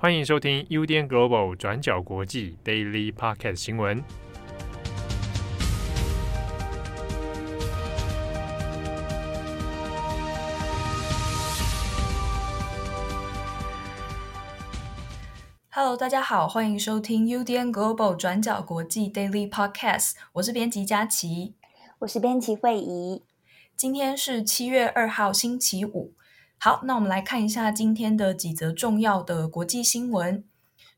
欢迎收听 UDN Global 转角国际 Daily Podcast 新闻。Hello，大家好，欢迎收听 UDN Global 转角国际 Daily Podcast。我是编辑佳琪，我是编辑惠仪。今天是七月二号，星期五。好，那我们来看一下今天的几则重要的国际新闻。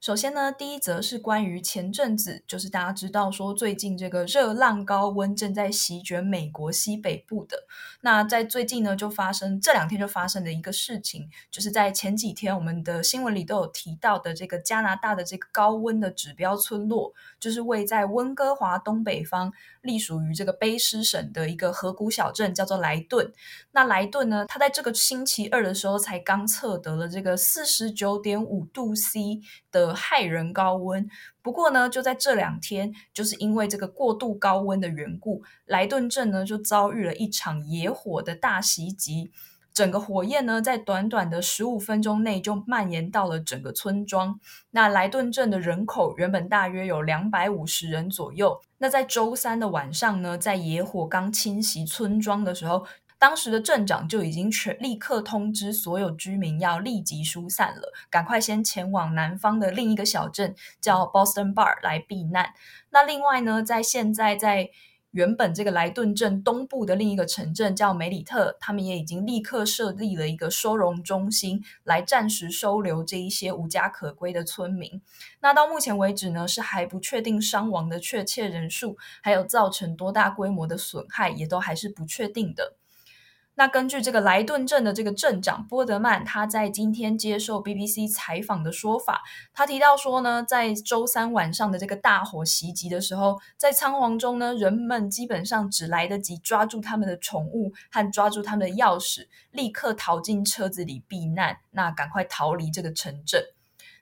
首先呢，第一则是关于前阵子，就是大家知道说最近这个热浪高温正在席卷美国西北部的。那在最近呢，就发生这两天就发生的一个事情，就是在前几天我们的新闻里都有提到的这个加拿大的这个高温的指标村落，就是位在温哥华东北方，隶属于这个卑诗省的一个河谷小镇，叫做莱顿。那莱顿呢，它在这个星期二的时候才刚测得了这个四十九点五度 C 的。骇人高温，不过呢，就在这两天，就是因为这个过度高温的缘故，莱顿镇呢就遭遇了一场野火的大袭击，整个火焰呢在短短的十五分钟内就蔓延到了整个村庄。那莱顿镇的人口原本大约有两百五十人左右，那在周三的晚上呢，在野火刚侵袭村庄的时候。当时的镇长就已经全立刻通知所有居民要立即疏散了，赶快先前往南方的另一个小镇叫 Boston Bar 来避难。那另外呢，在现在在原本这个莱顿镇东部的另一个城镇叫梅里特，他们也已经立刻设立了一个收容中心，来暂时收留这一些无家可归的村民。那到目前为止呢，是还不确定伤亡的确切人数，还有造成多大规模的损害，也都还是不确定的。那根据这个莱顿镇的这个镇长波德曼，他在今天接受 BBC 采访的说法，他提到说呢，在周三晚上的这个大火袭击的时候，在仓皇中呢，人们基本上只来得及抓住他们的宠物和抓住他们的钥匙，立刻逃进车子里避难，那赶快逃离这个城镇。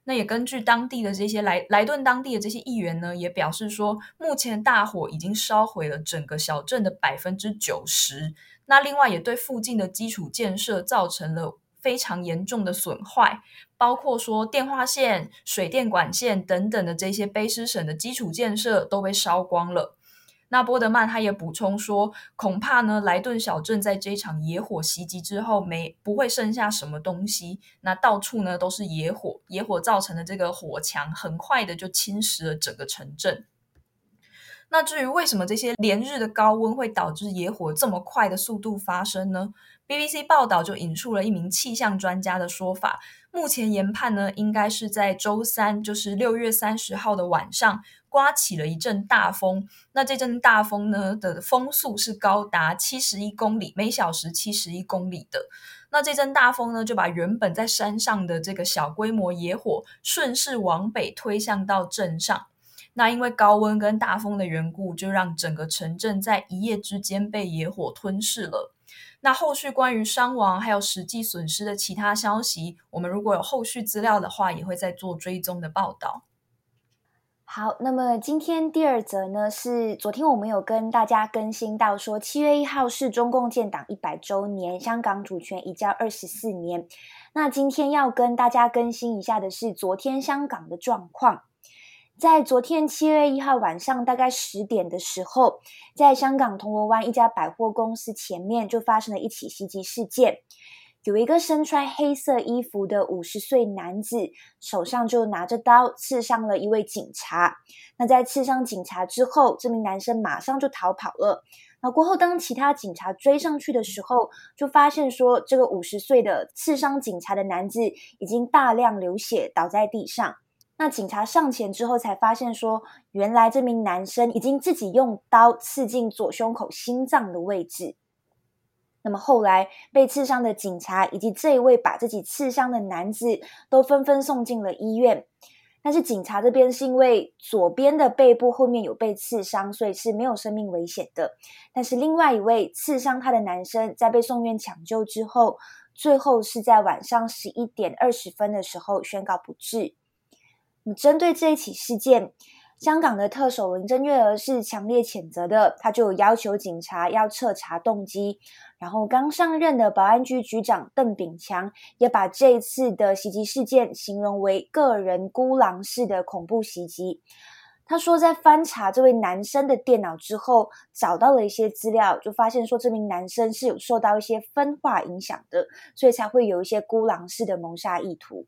那也根据当地的这些莱莱顿当地的这些议员呢，也表示说，目前大火已经烧毁了整个小镇的百分之九十。那另外也对附近的基础建设造成了非常严重的损坏，包括说电话线、水电管线等等的这些卑诗省的基础建设都被烧光了。那波德曼他也补充说，恐怕呢莱顿小镇在这场野火袭击之后没不会剩下什么东西，那到处呢都是野火，野火造成的这个火墙很快的就侵蚀了整个城镇。那至于为什么这些连日的高温会导致野火这么快的速度发生呢？BBC 报道就引述了一名气象专家的说法，目前研判呢，应该是在周三，就是六月三十号的晚上，刮起了一阵大风。那这阵大风呢的风速是高达七十一公里每小时，七十一公里的。那这阵大风呢，就把原本在山上的这个小规模野火，顺势往北推向到镇上。那因为高温跟大风的缘故，就让整个城镇在一夜之间被野火吞噬了。那后续关于伤亡还有实际损失的其他消息，我们如果有后续资料的话，也会再做追踪的报道。好，那么今天第二则呢，是昨天我们有跟大家更新到说，七月一号是中共建党一百周年，香港主权移交二十四年。那今天要跟大家更新一下的是昨天香港的状况。在昨天七月一号晚上大概十点的时候，在香港铜锣湾一家百货公司前面就发生了一起袭击事件。有一个身穿黑色衣服的五十岁男子，手上就拿着刀刺伤了一位警察。那在刺伤警察之后，这名男生马上就逃跑了。那过后，当其他警察追上去的时候，就发现说，这个五十岁的刺伤警察的男子已经大量流血倒在地上。那警察上前之后，才发现说，原来这名男生已经自己用刀刺进左胸口心脏的位置。那么后来被刺伤的警察以及这一位把自己刺伤的男子，都纷纷送进了医院。但是警察这边是因为左边的背部后面有被刺伤，所以是没有生命危险的。但是另外一位刺伤他的男生，在被送院抢救之后，最后是在晚上十一点二十分的时候宣告不治。针对这一起事件，香港的特首林郑月娥是强烈谴责的，他就要求警察要彻查动机，然后刚上任的保安局局长邓炳强也把这一次的袭击事件形容为个人孤狼式的恐怖袭击。他说，在翻查这位男生的电脑之后，找到了一些资料，就发现说这名男生是有受到一些分化影响的，所以才会有一些孤狼式的谋杀意图。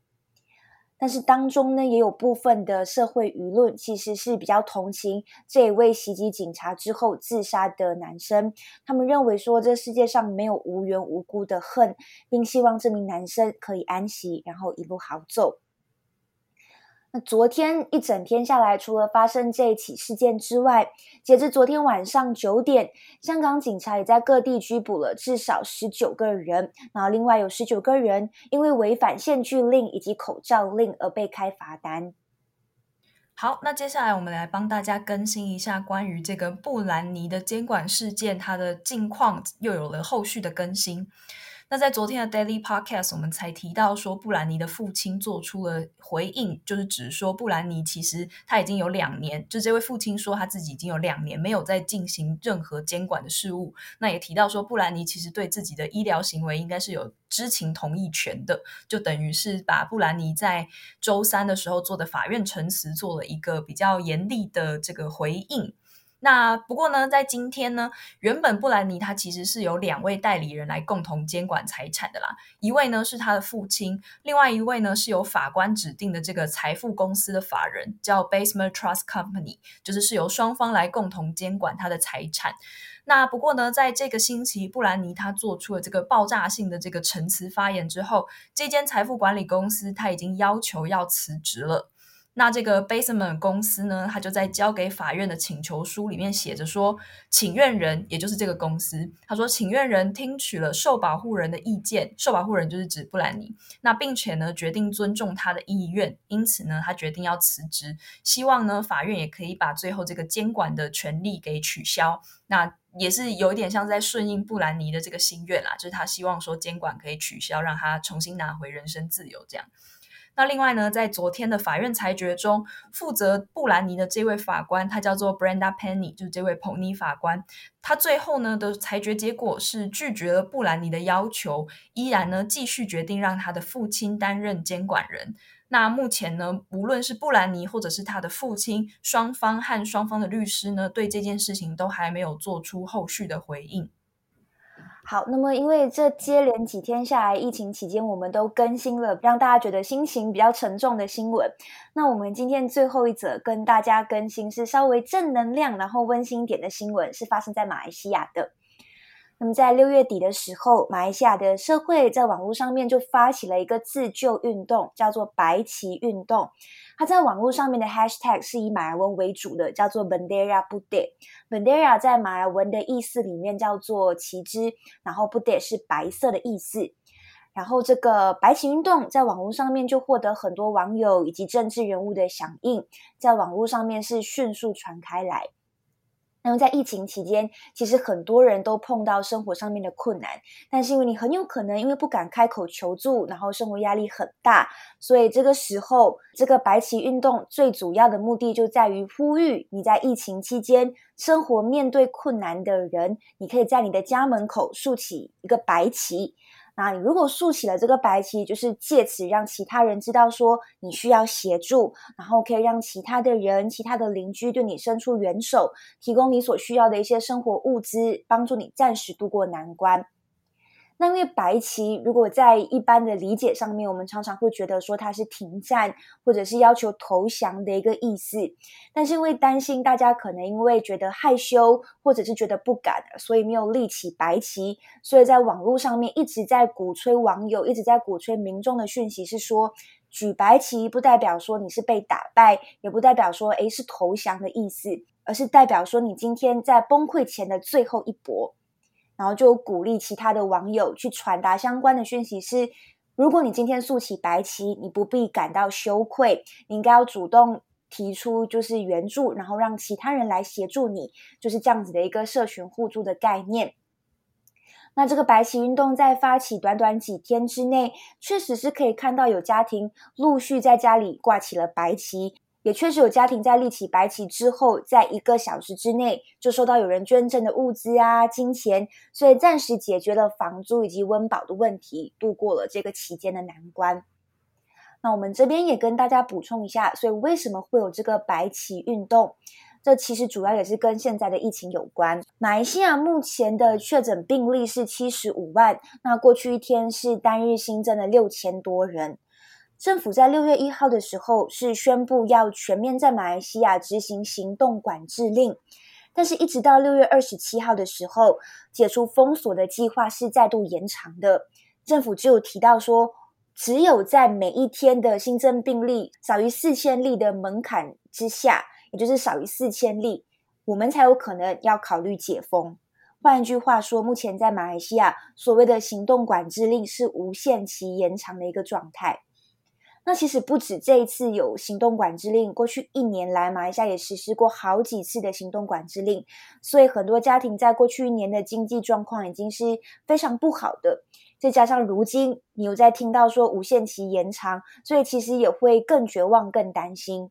但是当中呢，也有部分的社会舆论其实是比较同情这一位袭击警察之后自杀的男生。他们认为说，这世界上没有无缘无故的恨，并希望这名男生可以安息，然后一路好走。那昨天一整天下来，除了发生这一起事件之外，截至昨天晚上九点，香港警察也在各地拘捕了至少十九个人，然后另外有十九个人因为违反限聚令以及口罩令而被开罚单。好，那接下来我们来帮大家更新一下关于这个布兰妮的监管事件，它的近况又有了后续的更新。那在昨天的 Daily Podcast，我们才提到说，布兰妮的父亲做出了回应，就是指说布兰妮其实他已经有两年，就这位父亲说他自己已经有两年没有在进行任何监管的事务。那也提到说，布兰妮其实对自己的医疗行为应该是有知情同意权的，就等于是把布兰妮在周三的时候做的法院陈词做了一个比较严厉的这个回应。那不过呢，在今天呢，原本布兰妮他其实是有两位代理人来共同监管财产的啦。一位呢是他的父亲，另外一位呢是由法官指定的这个财富公司的法人，叫 basmer trust Company，就是是由双方来共同监管他的财产。那不过呢，在这个星期，布兰妮他做出了这个爆炸性的这个陈词发言之后，这间财富管理公司他已经要求要辞职了。那这个 Basement 公司呢，他就在交给法院的请求书里面写着说，请愿人也就是这个公司，他说请愿人听取了受保护人的意见，受保护人就是指布兰妮，那并且呢决定尊重他的意愿，因此呢他决定要辞职，希望呢法院也可以把最后这个监管的权利给取消，那也是有一点像在顺应布兰妮的这个心愿啦，就是他希望说监管可以取消，让他重新拿回人身自由这样。那另外呢，在昨天的法院裁决中，负责布兰妮的这位法官，他叫做 Brenda Penny，就是这位彭妮法官。他最后呢的裁决结果是拒绝了布兰妮的要求，依然呢继续决定让他的父亲担任监管人。那目前呢，无论是布兰妮或者是他的父亲，双方和双方的律师呢，对这件事情都还没有做出后续的回应。好，那么因为这接连几天下来，疫情期间我们都更新了让大家觉得心情比较沉重的新闻。那我们今天最后一则跟大家更新是稍微正能量，然后温馨一点的新闻，是发生在马来西亚的。那么在六月底的时候，马来西亚的社会在网络上面就发起了一个自救运动，叫做“白旗运动”。它在网络上面的 hashtag 是以马来文为主的，叫做 “Bendera Putih”。Bendera 在马来文的意思里面叫做旗帜，然后 Putih 是白色的意思。然后这个白旗运动在网络上面就获得很多网友以及政治人物的响应，在网络上面是迅速传开来。那么在疫情期间，其实很多人都碰到生活上面的困难，但是因为你很有可能因为不敢开口求助，然后生活压力很大，所以这个时候这个白旗运动最主要的目的就在于呼吁你在疫情期间生活面对困难的人，你可以在你的家门口竖起一个白旗。那你如果竖起了这个白旗，就是借此让其他人知道说你需要协助，然后可以让其他的人、其他的邻居对你伸出援手，提供你所需要的一些生活物资，帮助你暂时度过难关。那因为白旗，如果在一般的理解上面，我们常常会觉得说它是停战或者是要求投降的一个意思。但是因为担心大家可能因为觉得害羞或者是觉得不敢，所以没有立起白旗。所以在网络上面一直在鼓吹网友，一直在鼓吹民众的讯息是说，举白旗不代表说你是被打败，也不代表说诶是投降的意思，而是代表说你今天在崩溃前的最后一搏。然后就鼓励其他的网友去传达相关的讯息是：如果你今天竖起白旗，你不必感到羞愧，你应该要主动提出就是援助，然后让其他人来协助你，就是这样子的一个社群互助的概念。那这个白旗运动在发起短短几天之内，确实是可以看到有家庭陆续在家里挂起了白旗。也确实有家庭在立起白旗之后，在一个小时之内就收到有人捐赠的物资啊、金钱，所以暂时解决了房租以及温饱的问题，度过了这个期间的难关。那我们这边也跟大家补充一下，所以为什么会有这个白旗运动？这其实主要也是跟现在的疫情有关。马来西亚目前的确诊病例是七十五万，那过去一天是单日新增了六千多人。政府在六月一号的时候是宣布要全面在马来西亚执行行动管制令，但是一直到六月二十七号的时候，解除封锁的计划是再度延长的。政府只有提到说，只有在每一天的新增病例少于四千例的门槛之下，也就是少于四千例，我们才有可能要考虑解封。换一句话说，目前在马来西亚所谓的行动管制令是无限期延长的一个状态。那其实不止这一次有行动管制令，过去一年来，马来西亚也实施过好几次的行动管制令，所以很多家庭在过去一年的经济状况已经是非常不好的。再加上如今你又在听到说无限期延长，所以其实也会更绝望、更担心。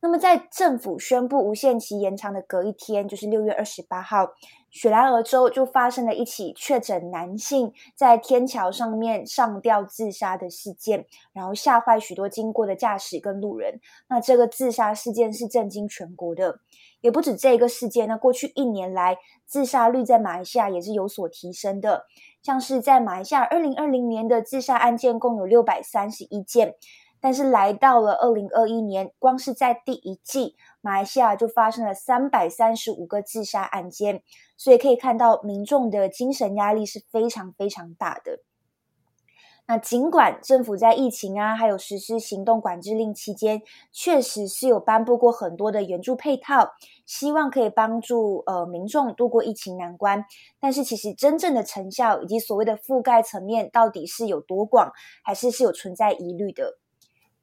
那么，在政府宣布无限期延长的隔一天，就是六月二十八号，雪兰莪州就发生了一起确诊男性在天桥上面上吊自杀的事件，然后吓坏许多经过的驾驶跟路人。那这个自杀事件是震惊全国的，也不止这一个事件。那过去一年来，自杀率在马来西亚也是有所提升的，像是在马来西亚二零二零年的自杀案件共有六百三十一件。但是来到了二零二一年，光是在第一季，马来西亚就发生了三百三十五个自杀案件，所以可以看到民众的精神压力是非常非常大的。那尽管政府在疫情啊，还有实施行动管制令期间，确实是有颁布过很多的援助配套，希望可以帮助呃民众度过疫情难关，但是其实真正的成效以及所谓的覆盖层面到底是有多广，还是是有存在疑虑的。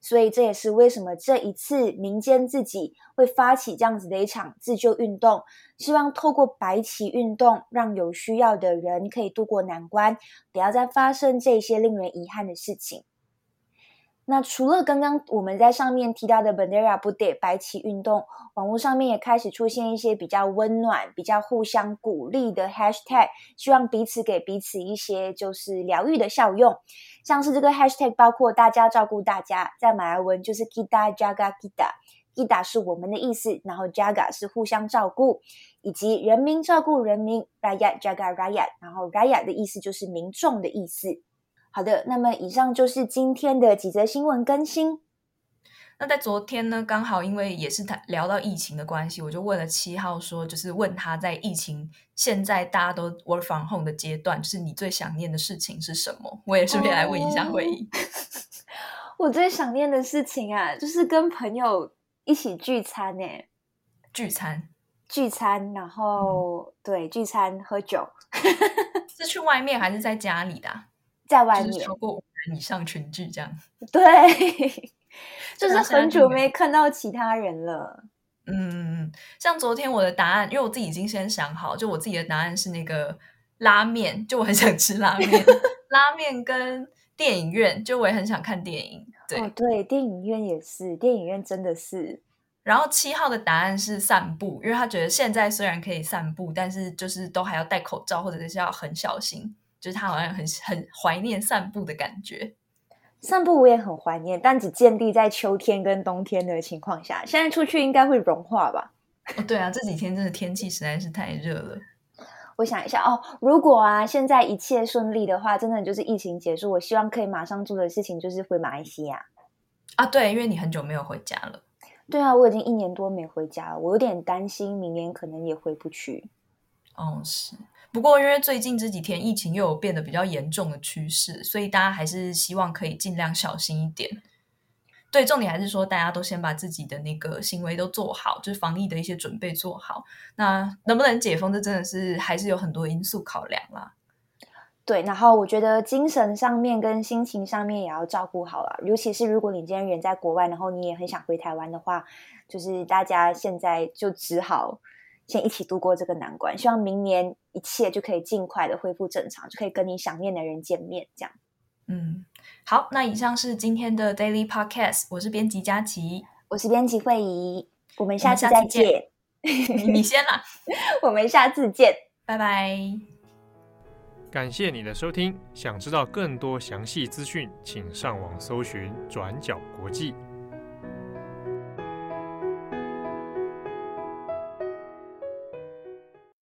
所以这也是为什么这一次民间自己会发起这样子的一场自救运动，希望透过白旗运动，让有需要的人可以渡过难关，不要再发生这些令人遗憾的事情。那除了刚刚我们在上面提到的 Bendera Putih 白旗运动，网络上面也开始出现一些比较温暖、比较互相鼓励的 Hashtag，希望彼此给彼此一些就是疗愈的效用。像是这个 Hashtag 包括大家照顾大家，在马来文就是 Kita Jaga Kita，Kita 是我们的意思，然后 Jaga 是互相照顾，以及人民照顾人民 raya Jaga raya，然后 raya 的意思就是民众的意思。好的，那么以上就是今天的几则新闻更新。那在昨天呢，刚好因为也是谈聊到疫情的关系，我就问了七号说，就是问他在疫情现在大家都 work from home 的阶段，就是你最想念的事情是什么？我也顺便来问一下慧仪。我最想念的事情啊，就是跟朋友一起聚餐呢。聚餐，聚餐，然后、嗯、对，聚餐喝酒，是去外面还是在家里的？在外面，就是超过五人以上群聚这样。对，就是很久没看到其他人了。嗯，像昨天我的答案，因为我自己已经先想好，就我自己的答案是那个拉面，就我很想吃拉面。拉面跟电影院，就我也很想看电影。对，哦，对，电影院也是，电影院真的是。然后七号的答案是散步，因为他觉得现在虽然可以散步，但是就是都还要戴口罩，或者是要很小心。就是他好像很很怀念散步的感觉，散步我也很怀念，但只建立在秋天跟冬天的情况下。现在出去应该会融化吧？哦，对啊，这几天真的天气实在是太热了。我想一下哦，如果啊现在一切顺利的话，真的就是疫情结束，我希望可以马上做的事情就是回马来西亚啊。对，因为你很久没有回家了。对啊，我已经一年多没回家了，我有点担心明年可能也回不去。哦，是。不过，因为最近这几天疫情又有变得比较严重的趋势，所以大家还是希望可以尽量小心一点。对，重点还是说大家都先把自己的那个行为都做好，就是防疫的一些准备做好。那能不能解封，这真的是还是有很多因素考量啦。对，然后我觉得精神上面跟心情上面也要照顾好了，尤其是如果你今天人在国外，然后你也很想回台湾的话，就是大家现在就只好。先一起度过这个难关希望明年一切就可以尽快的恢复正常就可以跟你想念的人见面这样。嗯好那以上是今天的 daily podcast 我是编辑佳琪我是编辑慧怡我们下次再见你先啦 我们下次见拜拜。感谢你的收听想知道更多详细资讯请上网搜寻转角国际。